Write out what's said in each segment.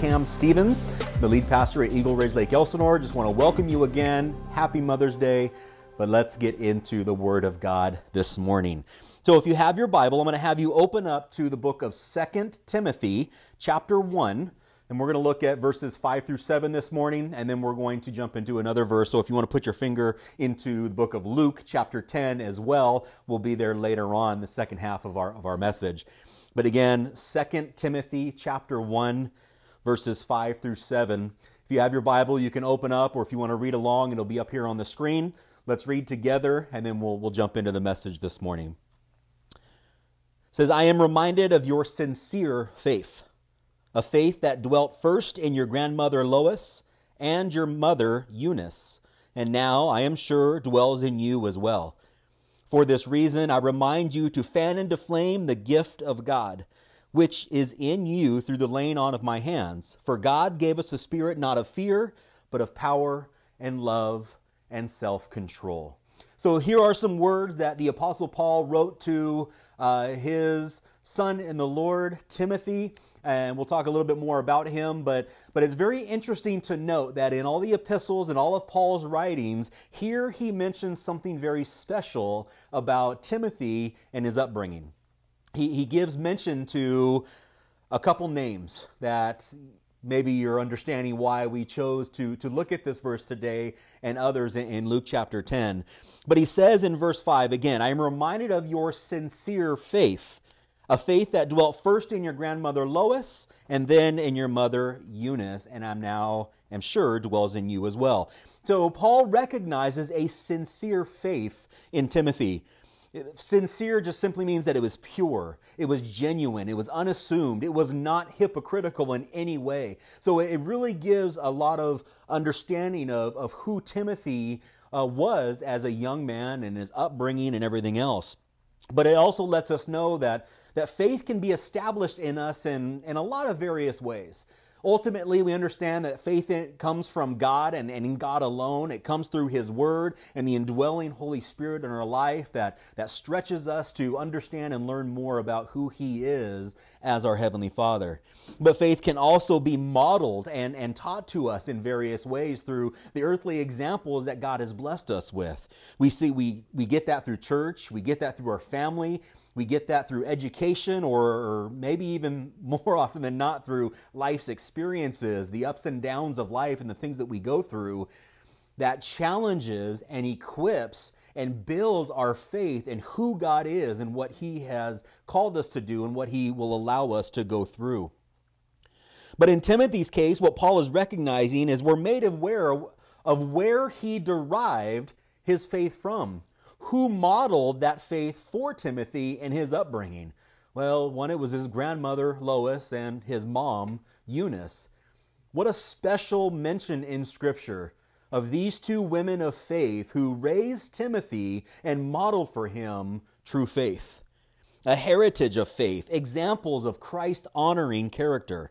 Cam Stevens, the lead pastor at Eagle Ridge Lake Elsinore. Just want to welcome you again. Happy Mother's Day. But let's get into the Word of God this morning. So if you have your Bible, I'm going to have you open up to the book of Second Timothy, chapter 1. And we're going to look at verses 5 through 7 this morning, and then we're going to jump into another verse. So if you want to put your finger into the book of Luke, chapter 10 as well, we'll be there later on, the second half of our, of our message. But again, 2 Timothy, chapter 1, verses 5 through 7. If you have your Bible, you can open up, or if you want to read along, it'll be up here on the screen. Let's read together, and then we'll, we'll jump into the message this morning. It says, I am reminded of your sincere faith a faith that dwelt first in your grandmother Lois and your mother Eunice, and now, I am sure, dwells in you as well. For this reason, I remind you to fan into flame the gift of God, which is in you through the laying on of my hands. For God gave us a spirit not of fear, but of power and love and self control. So here are some words that the Apostle Paul wrote to uh, his son in the Lord, Timothy, and we'll talk a little bit more about him. But, but it's very interesting to note that in all the epistles and all of Paul's writings, here he mentions something very special about Timothy and his upbringing. He, he gives mention to a couple names that maybe you're understanding why we chose to, to look at this verse today and others in, in, Luke chapter 10. But he says in verse 5 again, I am reminded of your sincere faith, a faith that dwelt first in your grandmother Lois and then in your mother Eunice, and I'm now am sure dwells in you as well. So Paul recognizes a sincere faith in Timothy. Sincere just simply means that it was pure, it was genuine, it was unassumed, it was not hypocritical in any way. So it really gives a lot of understanding of, of who Timothy uh, was as a young man and his upbringing and everything else. But it also lets us know that, that faith can be established in us in, in a lot of various ways. Ultimately, we understand that faith comes from God and, and in God alone. It comes through His Word and the indwelling Holy Spirit in our life that, that stretches us to understand and learn more about who He is as our Heavenly Father. But faith can also be modeled and, and taught to us in various ways through the earthly examples that God has blessed us with. We see we, we get that through church, we get that through our family, we get that through education or, maybe even more often than not through life's experiences, the ups and downs of life and the things that we go through that challenges and equips and builds our faith in who God is and what He has called us to do and what He will allow us to go through. But in Timothy's case, what Paul is recognizing is we're made aware of where he derived his faith from who modeled that faith for Timothy in his upbringing? Well, one, it was his grandmother, Lois, and his mom, Eunice. What a special mention in Scripture of these two women of faith who raised Timothy and modeled for him true faith. A heritage of faith, examples of Christ honoring character.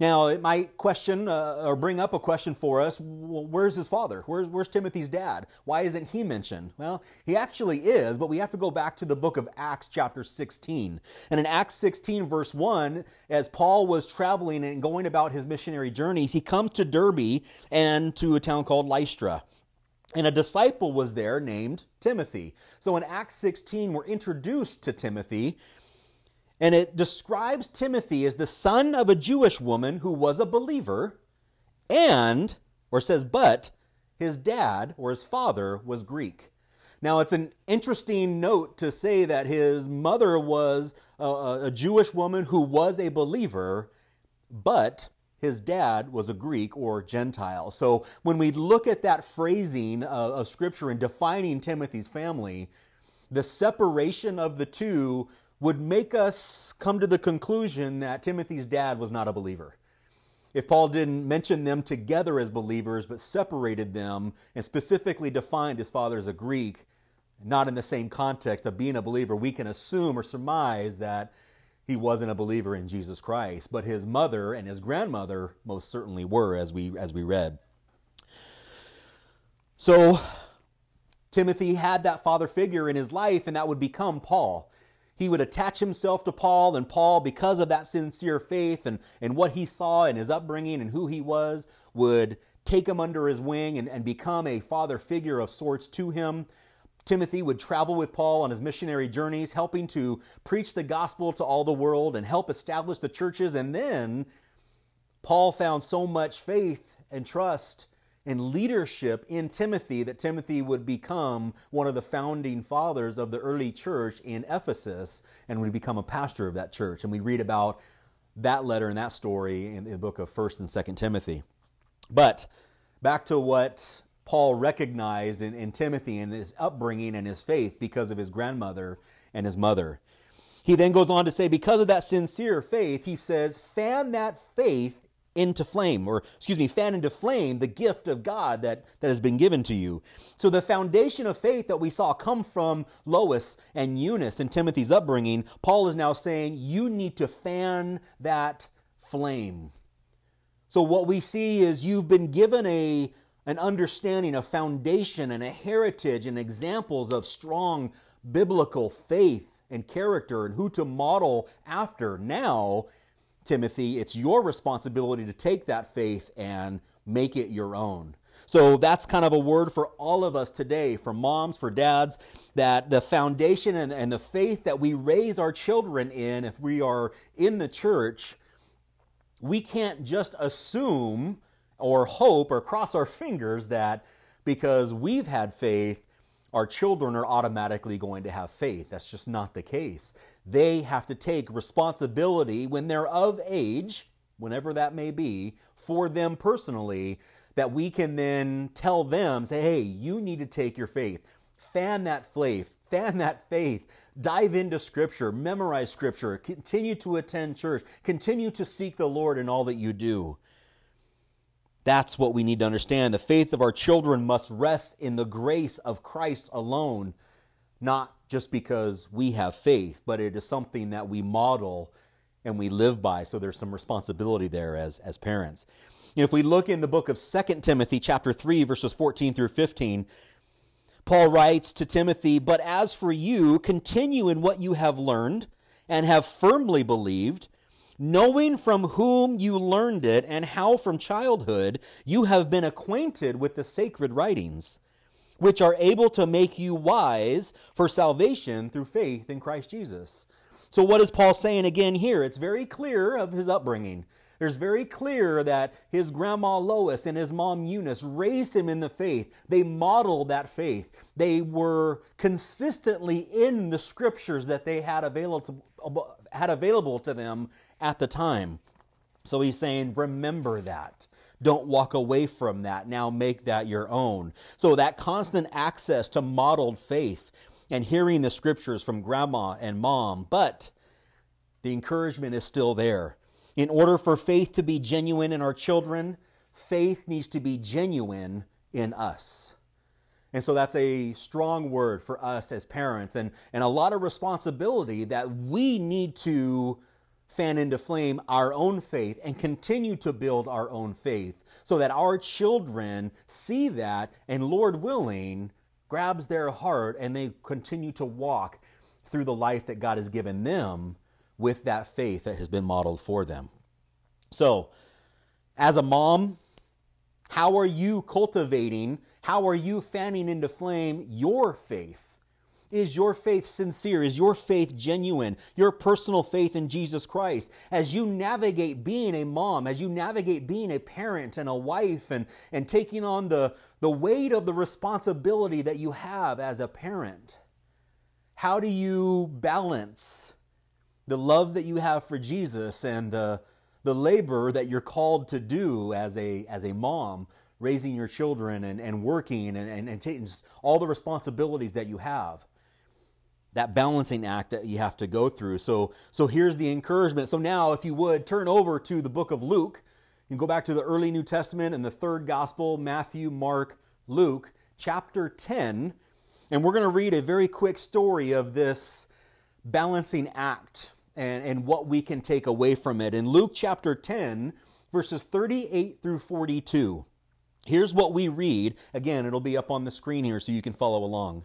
Now, it might question uh, or bring up a question for us well, where's his father? Where's, where's Timothy's dad? Why isn't he mentioned? Well, he actually is, but we have to go back to the book of Acts, chapter 16. And in Acts 16, verse 1, as Paul was traveling and going about his missionary journeys, he comes to Derbe and to a town called Lystra. And a disciple was there named Timothy. So in Acts 16, we're introduced to Timothy and it describes Timothy as the son of a Jewish woman who was a believer, and, or says, but his dad or his father was Greek. Now, it's an interesting note to say that his mother was a, a, Jewish woman who was a believer, but his dad was a Greek or Gentile. So when we look at that phrasing of, of Scripture and defining Timothy's family, the separation of the two would make us come to the conclusion that Timothy's dad was not a believer. If Paul didn't mention them together as believers, but separated them and specifically defined his father as a Greek, not in the same context of being a believer, we can assume or surmise that he wasn't a believer in Jesus Christ. But his mother and his grandmother most certainly were, as we, as we read. So, Timothy had that father figure in his life, and that would become Paul. He would attach himself to Paul, and Paul, because of that sincere faith and, and what he saw in his upbringing and who he was, would take him under his wing and, and become a father figure of sorts to him. Timothy would travel with Paul on his missionary journeys, helping to preach the gospel to all the world and help establish the churches. And then Paul found so much faith and trust and leadership in Timothy that Timothy would become one of the founding fathers of the early church in Ephesus and would become a pastor of that church. And we read about that letter and that story in the book of 1st and 2nd Timothy. But back to what Paul recognized in, in Timothy and his upbringing and his faith because of his grandmother and his mother. He then goes on to say, because of that sincere faith, he says, fan that faith into flame, or excuse me, fan into flame the gift of God that, that has been given to you. So the foundation of faith that we saw come from Lois and Eunice and Timothy's upbringing, Paul is now saying you need to fan that flame. So what we see is you've been given a an understanding, a foundation, and a heritage, and examples of strong biblical faith and character and who to model after. Now Timothy, it's your responsibility to take that faith and make it your own. So that's kind of a word for all of us today, for moms, for dads, that the foundation and, and the faith that we raise our children in, if we are in the church, we can't just assume or hope or cross our fingers that because we've had faith, our children are automatically going to have faith. That's just not the case. They have to take responsibility when they're of age, whenever that may be, for them personally, that we can then tell them, say, hey, you need to take your faith. Fan that faith, fan that faith, dive into Scripture, memorize Scripture, continue to attend church, continue to seek the Lord in all that you do. That's what we need to understand. The faith of our children must rest in the grace of Christ alone, not just because we have faith, but it is something that we model and we live by. So there's some responsibility there as, as parents. If we look in the book of 2 Timothy, chapter 3, verses 14 through 15, Paul writes to Timothy, But as for you, continue in what you have learned and have firmly believed knowing from whom you learned it and how from childhood you have been acquainted with the sacred writings, which are able to make you wise for salvation through faith in Christ Jesus. So, what is Paul saying again here? It's very clear of his upbringing. There's very clear that his grandma Lois and his mom Eunice raised him in the faith. They modeled that faith. They were consistently in the scriptures that they had available to, had available to them at the time. So he's saying, remember that. Don't walk away from that. Now make that your own. So that constant access to modeled faith and hearing the scriptures from grandma and mom, but the encouragement is still there. In order for faith to be genuine in our children, faith needs to be genuine in us. And so that's a strong word for us as parents and, and a lot of responsibility that we need to fan into flame our own faith and continue to build our own faith so that our children see that and, Lord willing, grabs their heart and they continue to walk through the life that God has given them with that faith that has been modeled for them. So, as a mom, how are you cultivating, how are you fanning into flame your faith? Is your faith sincere? Is your faith genuine? Your personal faith in Jesus Christ. As you navigate being a mom, as you navigate being a parent and a wife and, and taking on the, the weight of the responsibility that you have as a parent, how do you balance the love that you have for Jesus and the, the labor that you're called to do as a, as a mom, raising your children and, and working and, and, and taking all the responsibilities that you have? That balancing act that you have to go through. So, so here's the encouragement. So now, if you would, turn over to the book of Luke. You go back to the early New Testament and the third gospel Matthew, Mark, Luke, chapter 10. And we're going to read a very quick story of this balancing act and, and what we can take away from it. In Luke chapter 10, verses 38 through 42, here's what we read. Again, it'll be up on the screen here so you can follow along.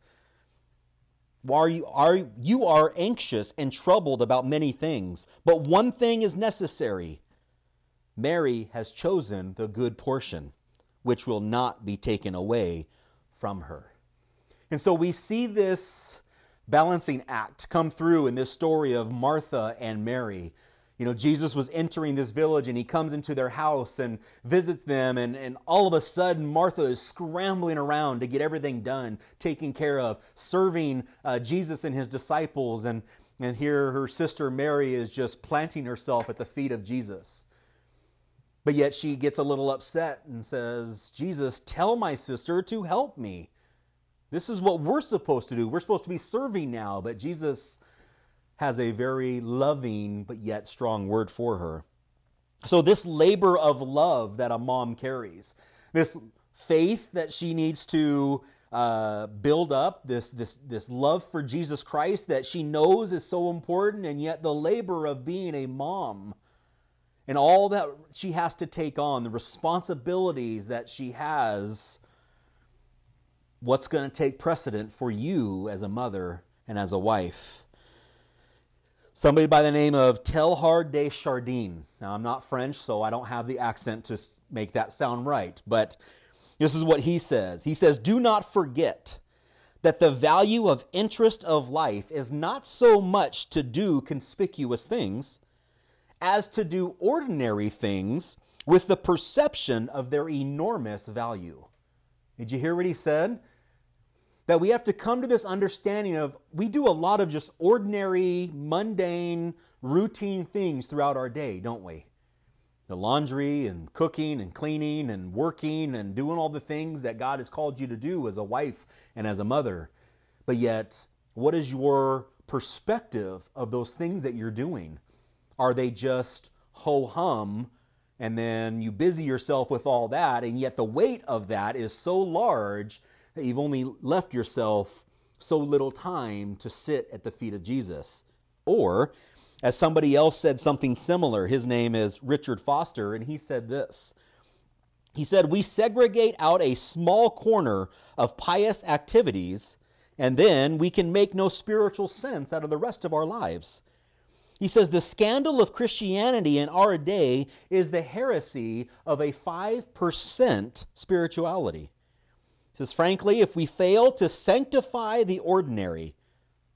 are you, are, you are anxious and troubled about many things, but one thing is necessary. Mary has chosen the good portion, which will not be taken away from her. And so we see this balancing act come through in this story of Martha and Mary. You know, Jesus was entering this village and he comes into their house and visits them, and, and all of a sudden, Martha is scrambling around to get everything done, taken care of, serving uh, Jesus and his disciples. And, and here her sister Mary is just planting herself at the feet of Jesus. But yet she gets a little upset and says, Jesus, tell my sister to help me. This is what we're supposed to do. We're supposed to be serving now, but Jesus has a very loving but yet strong word for her. So, this labor of love that a mom carries, this faith that she needs to uh, build up, this, this, this love for Jesus Christ that she knows is so important, and yet the labor of being a mom and all that she has to take on, the responsibilities that she has, what's going to take precedent for you as a mother and as a wife? Somebody by the name of Teilhard de Chardin. Now, I'm not French, so I don't have the accent to make that sound right, but this is what he says. He says, Do not forget that the value of interest of life is not so much to do conspicuous things as to do ordinary things with the perception of their enormous value. Did you hear what he said? That we have to come to this understanding of we do a lot of just ordinary, mundane, routine things throughout our day, don't we? The laundry and cooking and cleaning and working and doing all the things that God has called you to do as a wife and as a mother. But yet, what is your perspective of those things that you're doing? Are they just ho hum and then you busy yourself with all that, and yet the weight of that is so large that you've only left yourself so little time to sit at the feet of Jesus? Or, as somebody else said something similar, his name is Richard Foster, and he said this. He said, We segregate out a small corner of pious activities, and then we can make no spiritual sense out of the rest of our lives. He says the scandal of Christianity in our day is the heresy of a 5% spirituality. He says, frankly, if we fail to sanctify the ordinary,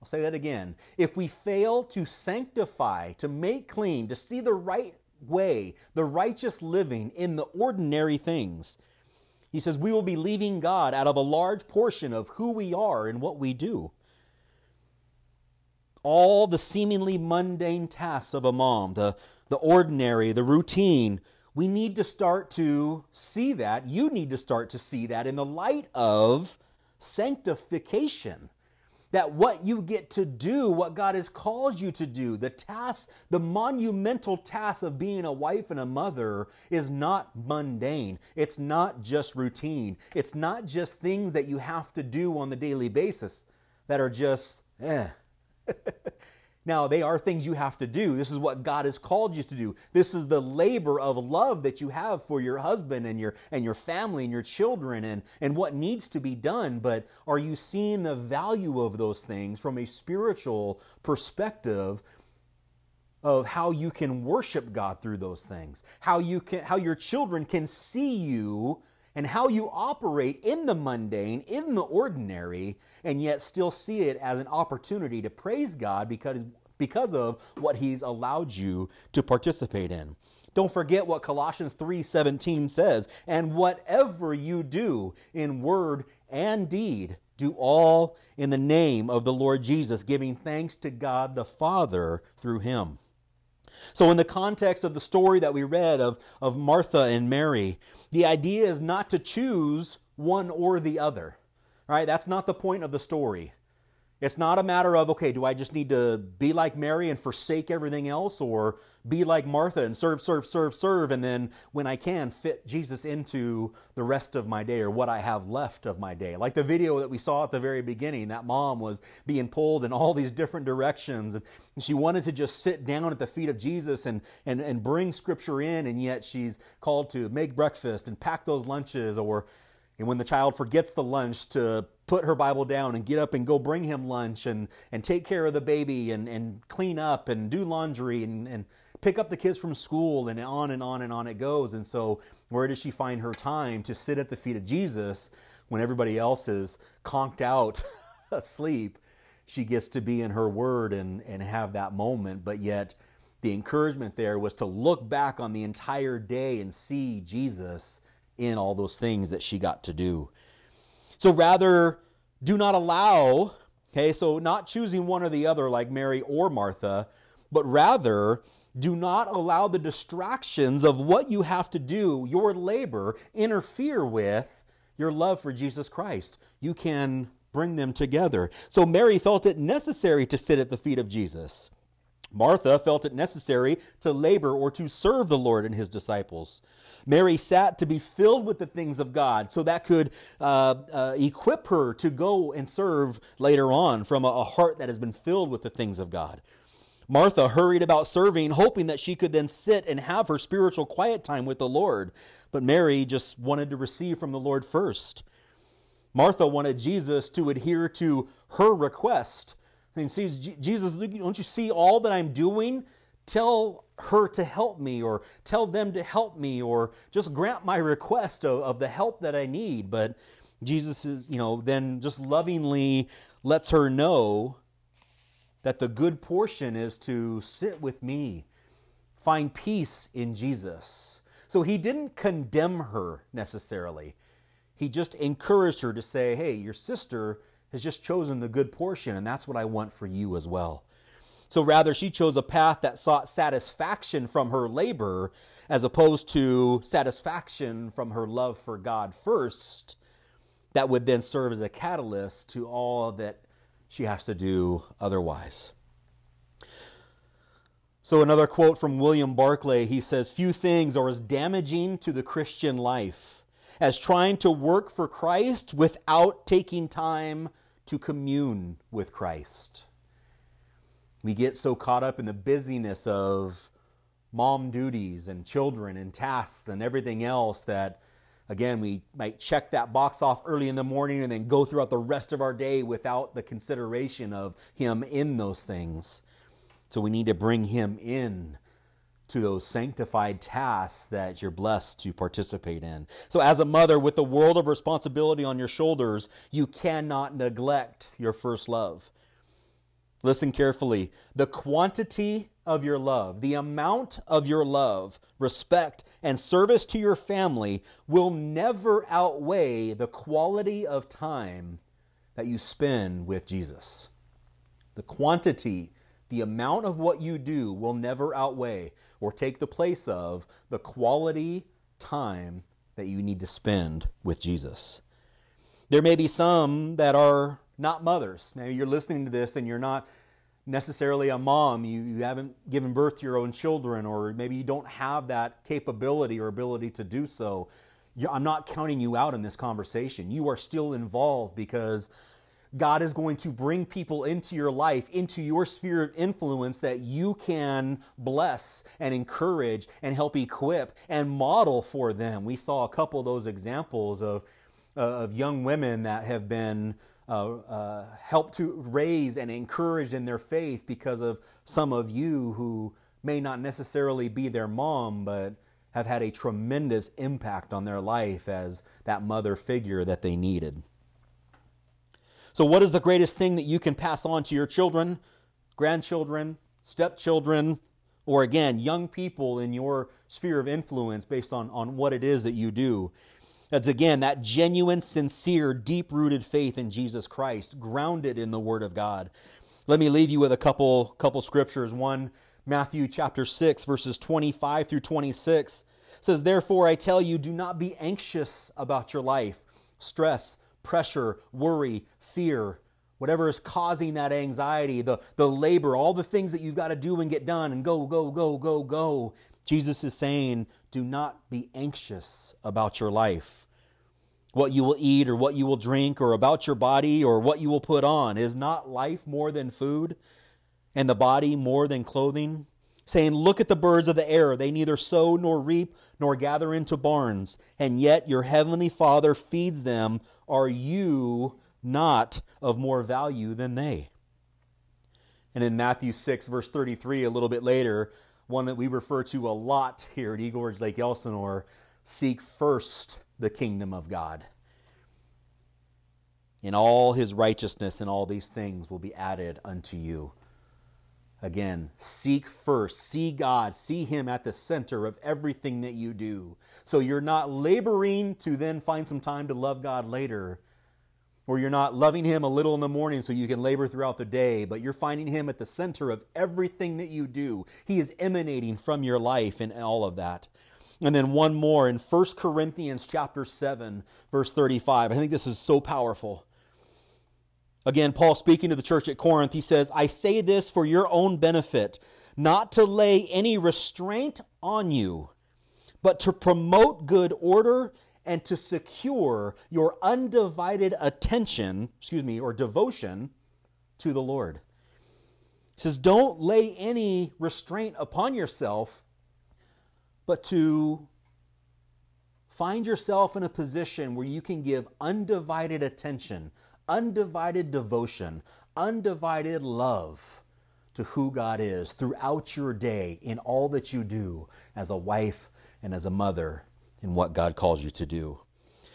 I'll say that again. If we fail to sanctify, to make clean, to see the right way, the righteous living in the ordinary things, he says we will be leaving God out of a large portion of who we are and what we do all the seemingly mundane tasks of a mom, the, the ordinary, the routine, we need to start to see that. You need to start to see that in the light of sanctification. That what you get to do, what God has called you to do, the task, the monumental task of being a wife and a mother is not mundane. It's not just routine. It's not just things that you have to do on the daily basis that are just, eh, now, they are things you have to do. This is what God has called you to do. This is the labor of love that you have for your husband and your and your family and your children and, and what needs to be done. But are you seeing the value of those things from a spiritual perspective of how you can worship God through those things? How you can how your children can see you and how you operate in the mundane, in the ordinary, and yet still see it as an opportunity to praise God because, because of what He's allowed you to participate in. Don't forget what Colossians 3:17 says, and whatever you do in word and deed, do all in the name of the Lord Jesus, giving thanks to God the Father through him. So, in the context of the story that we read of, of Martha and Mary, the idea is not to choose one or the other. Right? That's not the point of the story. It's not a matter of, okay, do I just need to be like Mary and forsake everything else or be like Martha and serve, serve, serve, serve, and then when I can fit Jesus into the rest of my day or what I have left of my day? Like the video that we saw at the very beginning, that mom was being pulled in all these different directions and she wanted to just sit down at the feet of Jesus and, and, and bring scripture in, and yet she's called to make breakfast and pack those lunches or and when the child forgets the lunch to put her Bible down and get up and go bring him lunch and, and take care of the baby and, and clean up and do laundry and, and pick up the kids from school and on and on and on it goes. And so, where does she find her time to sit at the feet of Jesus when everybody else is conked out asleep? She gets to be in her word and, and have that moment, but yet the encouragement there was to look back on the entire day and see Jesus in all those things that she got to do. So rather, do not allow, okay, so not choosing one or the other like Mary or Martha, but rather, do not allow the distractions of what you have to do, your labor, interfere with your love for Jesus Christ. You can bring them together. So Mary felt it necessary to sit at the feet of Jesus. Martha felt it necessary to labor or to serve the Lord and his disciples. Mary sat to be filled with the things of God, so that could uh, uh, equip her to go and serve later on from a, a heart that has been filled with the things of God. Martha hurried about serving, hoping that she could then sit and have her spiritual quiet time with the Lord. But Mary just wanted to receive from the Lord first. Martha wanted Jesus to adhere to her request. And sees Jesus, don't you see all that I'm doing? Tell her to help me or tell them to help me or just grant my request of, of the help that I need. But Jesus is, you know, then just lovingly lets her know that the good portion is to sit with me, find peace in Jesus. So he didn't condemn her necessarily. He just encouraged her to say, hey, your sister has just chosen the good portion, and that's what I want for you as well. So rather, she chose a path that sought satisfaction from her labor as opposed to satisfaction from her love for God first, that would then serve as a catalyst to all that she has to do otherwise. So, another quote from William Barclay he says, Few things are as damaging to the Christian life as trying to work for Christ without taking time to commune with Christ. We get so caught up in the busyness of mom duties and children and tasks and everything else that, again, we might check that box off early in the morning and then go throughout the rest of our day without the consideration of Him in those things. So we need to bring Him in to those sanctified tasks that you're blessed to participate in. So, as a mother with the world of responsibility on your shoulders, you cannot neglect your first love. Listen carefully. The quantity of your love, the amount of your love, respect, and service to your family will never outweigh the quality of time that you spend with Jesus. The quantity, the amount of what you do will never outweigh or take the place of the quality time that you need to spend with Jesus. There may be some that are not mothers. Now you're listening to this and you're not necessarily a mom, you, you haven't given birth to your own children, or maybe you don't have that capability or ability to do so. I'm not counting you out in this conversation. You are still involved because God is going to bring people into your life, into your sphere of influence that you can bless and encourage and help equip and model for them. We saw a couple of those examples of, uh, of young women that have been uh, uh, helped to raise and encourage in their faith because of some of you who may not necessarily be their mom, but have had a tremendous impact on their life as that mother figure that they needed. So, what is the greatest thing that you can pass on to your children, grandchildren, stepchildren, or again, young people in your sphere of influence based on, on what it is that you do? That's again that genuine, sincere, deep rooted faith in Jesus Christ, grounded in the Word of God. Let me leave you with a couple, couple scriptures. One, Matthew chapter 6, verses 25 through 26 says, Therefore I tell you, do not be anxious about your life, stress, pressure, worry, fear. whatever is causing that anxiety, the, the labor, all the things that you've got to do and get done and go, go, go, go, go. Jesus is saying, do not be anxious about your life. What you will eat or what you will drink or about your body or what you will put on. Is not life more than food and the body more than clothing? Saying, Look at the birds of the air. They neither sow nor reap nor gather into barns, and yet your heavenly Father feeds them. Are you not of more value than they. And in Matthew 6, verse 33, a little bit later, one that we refer to a lot here at Eagle Ridge Lake Elsinore seek first the kingdom of God. In all his righteousness and all these things will be added unto you. Again, seek first, see God, see Him at the center of everything that you do. So you're not laboring to then find some time to love God later or you're not loving Him a little in the morning so you can labor throughout the day, but you're finding Him at the center of everything that you do. He is emanating from your life in all of that. And then one more in 1 Corinthians chapter 7, verse 35. I think this is so powerful. Again, Paul speaking to the church at Corinth, he says, I say this for your own benefit, not to lay any restraint on you, but to promote good order and to secure your undivided attention, excuse me, or devotion to the Lord. He says, Don't lay any restraint upon yourself, but to find yourself in a position where you can give undivided attention, undivided devotion, undivided love to who God is throughout your day in all that you do as a wife and as a mother in what God calls you to do.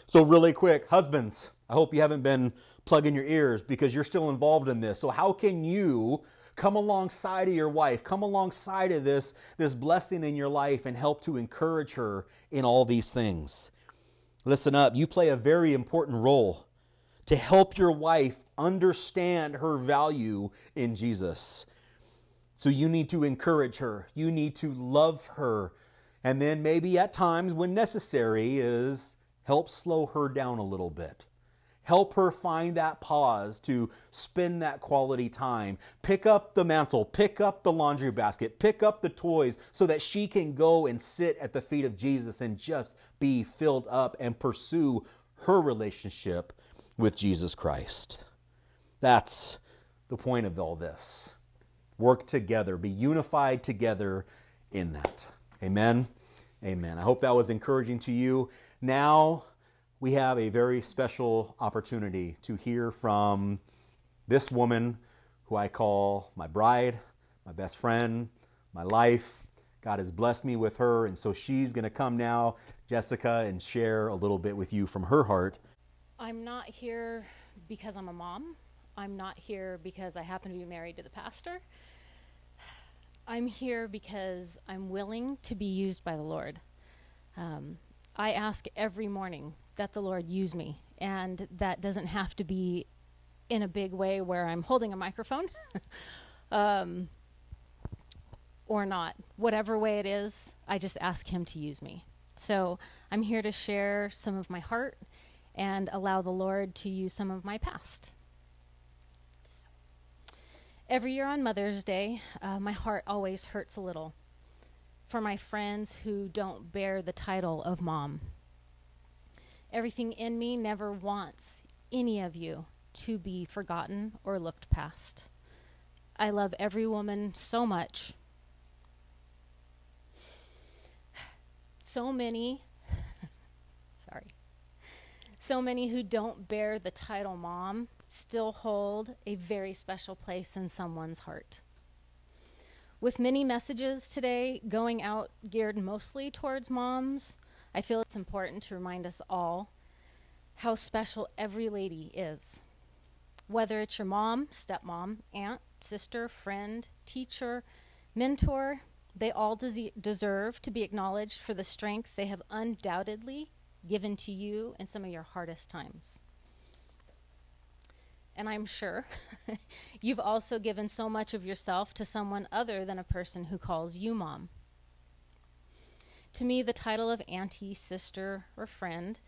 So, really quick, husbands, I hope you haven't been plugging your ears because you're still involved in this. So, how can you come alongside of your wife, come alongside of this, this blessing in your life and help to encourage her in all these things? Listen up, you play a very important role to help your wife understand her value in Jesus. So you need to encourage her. You need to love her. And then maybe at times when necessary is help slow her down a little bit. Help her find that pause to spend that quality time. Pick up the mantle, pick up the laundry basket, pick up the toys so that she can go and sit at the feet of Jesus and just be filled up and pursue her relationship with Jesus Christ. That's the point of all this. Work together, be unified together in that. Amen. Amen. I hope that was encouraging to you. Now we have a very special opportunity to hear from this woman who I call my bride, my best friend, my life. God has blessed me with her, and so she's going to come now, Jessica, and share a little bit with you from her heart. I'm not here because I'm a mom. I'm not here because I happen to be married to the pastor. I'm here because I'm willing to be used by the Lord. Um, I ask every morning that the Lord use me, and that doesn't have to be in a big way where I'm holding a microphone um, or not. Whatever way it is, I just ask Him to use me. So I'm here to share some of my heart and allow the Lord to use some of my past. Every year on Mother's Day, uh, my heart always hurts a little for my friends who don't bear the title of mom. Everything in me never wants any of you to be forgotten or looked past. I love every woman so much. So many, sorry, so many who don't bear the title mom still hold a very special place in someone's heart. With many messages today going out geared mostly towards moms, I feel it's important to remind us all how special every lady is. Whether it's your mom, stepmom, aunt, sister, friend, teacher, mentor, they all des- deserve to be acknowledged for the strength they have undoubtedly given to you in some of your hardest times and I'm sure you've also given so much of yourself to someone other than a person who calls you mom. To me, the title of auntie, sister, or friend,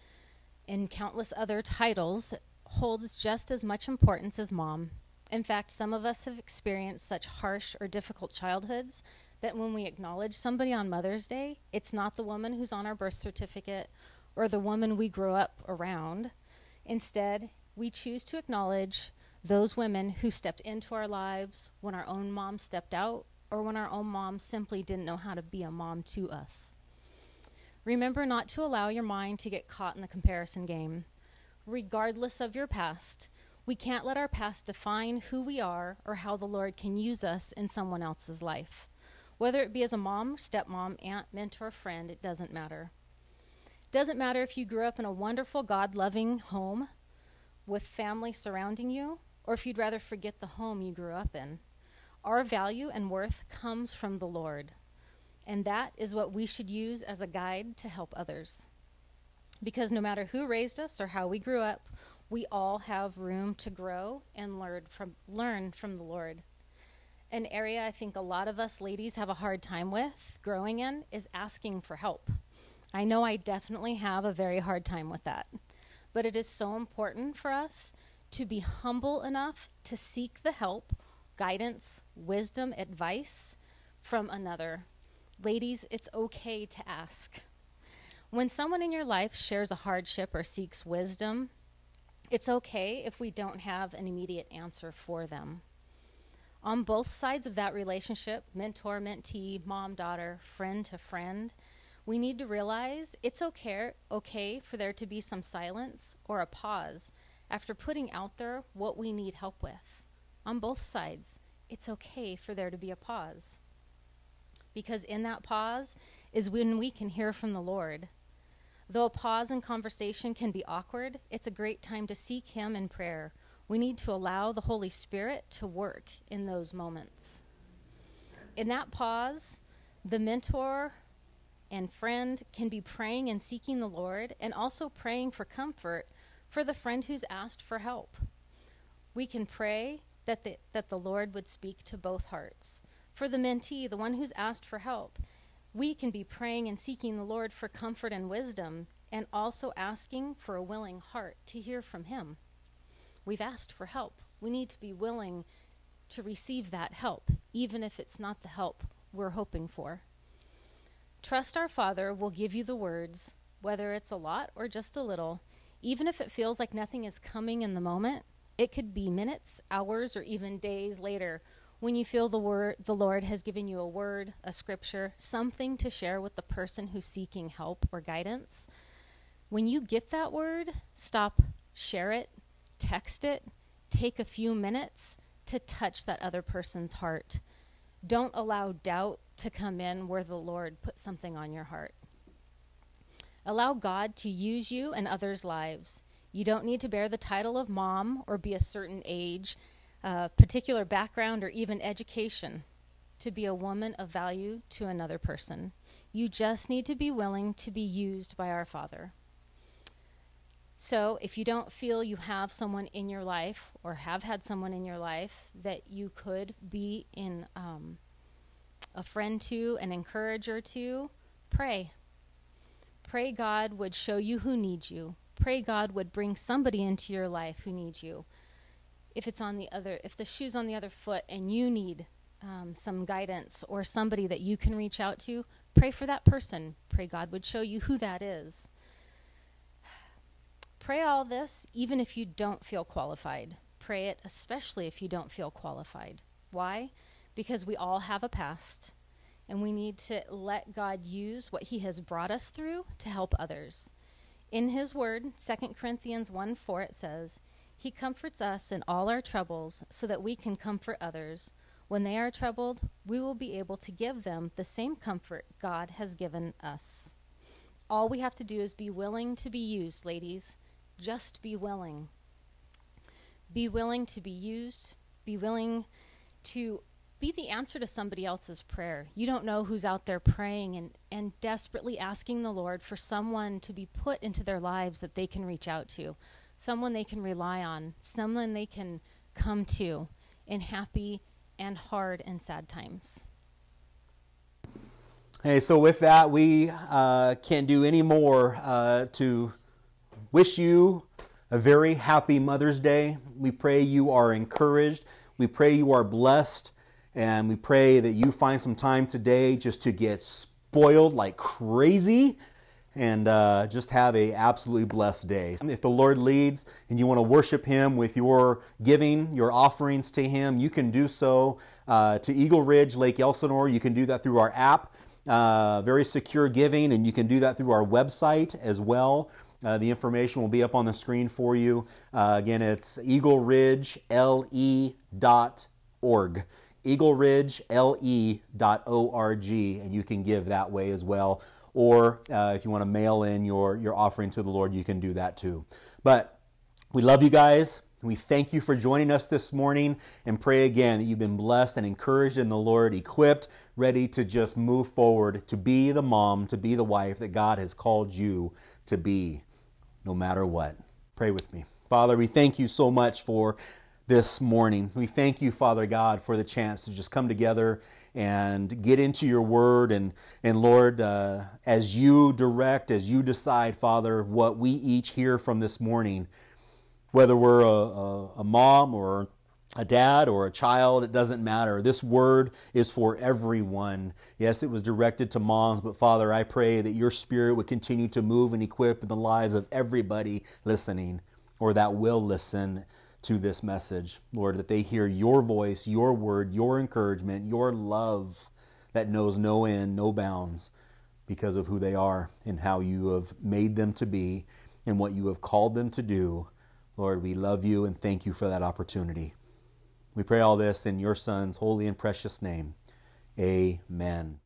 and countless other titles holds just as much importance as mom. In fact, some of us have experienced such harsh or difficult childhoods that when we acknowledge somebody on Mother's Day, it's not the woman who's on our birth certificate or the woman we grew up around. Instead, we choose to acknowledge those women who stepped into our lives when our own mom stepped out or when our own mom simply didn't know how to be a mom to us. Remember not to allow your mind to get caught in the comparison game. Regardless of your past, we can't let our past define who we are or how the Lord can use us in someone else's life. Whether it be as a mom, stepmom, aunt, mentor, friend, it doesn't matter. Doesn't matter if you grew up in a wonderful, God loving home with family surrounding you, or if you'd rather forget the home you grew up in. Our value and worth comes from the Lord, and that is what we should use as a guide to help others. Because no matter who raised us or how we grew up, we all have room to grow and learn from, learn from the Lord. An area I think a lot of us ladies have a hard time with growing in is asking for help. I know I definitely have a very hard time with that. But it is so important for us to be humble enough to seek the help, guidance, wisdom, advice from another. Ladies, it's okay to ask. When someone in your life shares a hardship or seeks wisdom, it's okay if we don't have an immediate answer for them. On both sides of that relationship, mentor, mentee, mom, daughter, friend to friend, we need to realize it's okay, okay for there to be some silence or a pause after putting out there what we need help with. On both sides, it's okay for there to be a pause. Because in that pause is when we can hear from the Lord. Though a pause in conversation can be awkward, it's a great time to seek Him in prayer. We need to allow the Holy Spirit to work in those moments. In that pause, the mentor and friend can be praying and seeking the Lord and also praying for comfort for the friend who's asked for help. We can pray that the, that the Lord would speak to both hearts. For the mentee, the one who's asked for help, we can be praying and seeking the Lord for comfort and wisdom and also asking for a willing heart to hear from Him. We've asked for help. We need to be willing to receive that help, even if it's not the help we're hoping for. Trust our Father will give you the words, whether it's a lot or just a little. Even if it feels like nothing is coming in the moment, it could be minutes, hours, or even days later when you feel the word the Lord has given you a word, a scripture, something to share with the person who's seeking help or guidance. When you get that word, stop, share it, text it, take a few minutes to touch that other person's heart. Don't allow doubt to come in where the Lord put something on your heart. Allow God to use you and others' lives. You don't need to bear the title of mom or be a certain age, particular background, or even education to be a woman of value to another person. You just need to be willing to be used by our Father. So, if you don't feel you have someone in your life or have had someone in your life that you could be in um, a friend to, an encourager to, pray. Pray God would show you who needs you. Pray God would bring somebody into your life who needs you. If it's on the other, if the shoe's on the other foot and you need um, some guidance or somebody that you can reach out to, pray for that person. Pray God would show you who that is. Pray all this even if you don't feel qualified. Pray it especially if you don't feel qualified. Why? because we all have a past and we need to let God use what he has brought us through to help others. In his word, 2 Corinthians 1 4, it says, He comforts us in all our troubles so that we can comfort others. When they are troubled, we will be able to give them the same comfort God has given us. All we have to do is be willing to be used, ladies. Just be willing. Be willing to be used. Be willing to be the answer to somebody else's prayer. You don't know who's out there praying and, and desperately asking the Lord for someone to be put into their lives that they can reach out to, someone they can rely on, someone they can come to in happy and hard and sad times. Hey, so with that, we uh, can't do any more uh, to wish you a very happy Mother's Day. We pray you are encouraged. We pray you are blessed. And we pray that you find some time today just to get spoiled like crazy and uh, just have a absolutely blessed day. If the Lord leads and you want to worship Him with your giving, your offerings to Him, you can do so uh, to Eagle Ridge, Lake Elsinore. You can do that through our app, uh, very secure giving, and you can do that through our website as well. Uh, the information will be up on the screen for you. Uh, again, it's eagleridgele.org eagleridgele.org, and you can give that way as well. Or uh, if you want to mail in your, your offering to the Lord, you can do that too. But we love you guys. We thank you for joining us this morning and pray again that you've been blessed and encouraged in the Lord, equipped, ready to just move forward, to be the mom, to be the wife that God has called you to be, no matter what. Pray with me. Father, we thank you so much for this morning. We thank you, Father God, for the chance to just come together and get into your word. And, and Lord, uh, as you direct, as you decide, Father, what we each hear from this morning, whether we're a, a, a mom or a dad or a child, it doesn't matter. This word is for everyone. Yes, it was directed to moms, but Father, I pray that your spirit would continue to move and equip in the lives of everybody listening or that will listen to this message, Lord, that they hear your voice, your word, your encouragement, your love that knows no end, no bounds because of who they are and how you have made them to be and what you have called them to do. Lord, we love you and thank you for that opportunity. We pray all this in your Son's holy and precious name. Amen.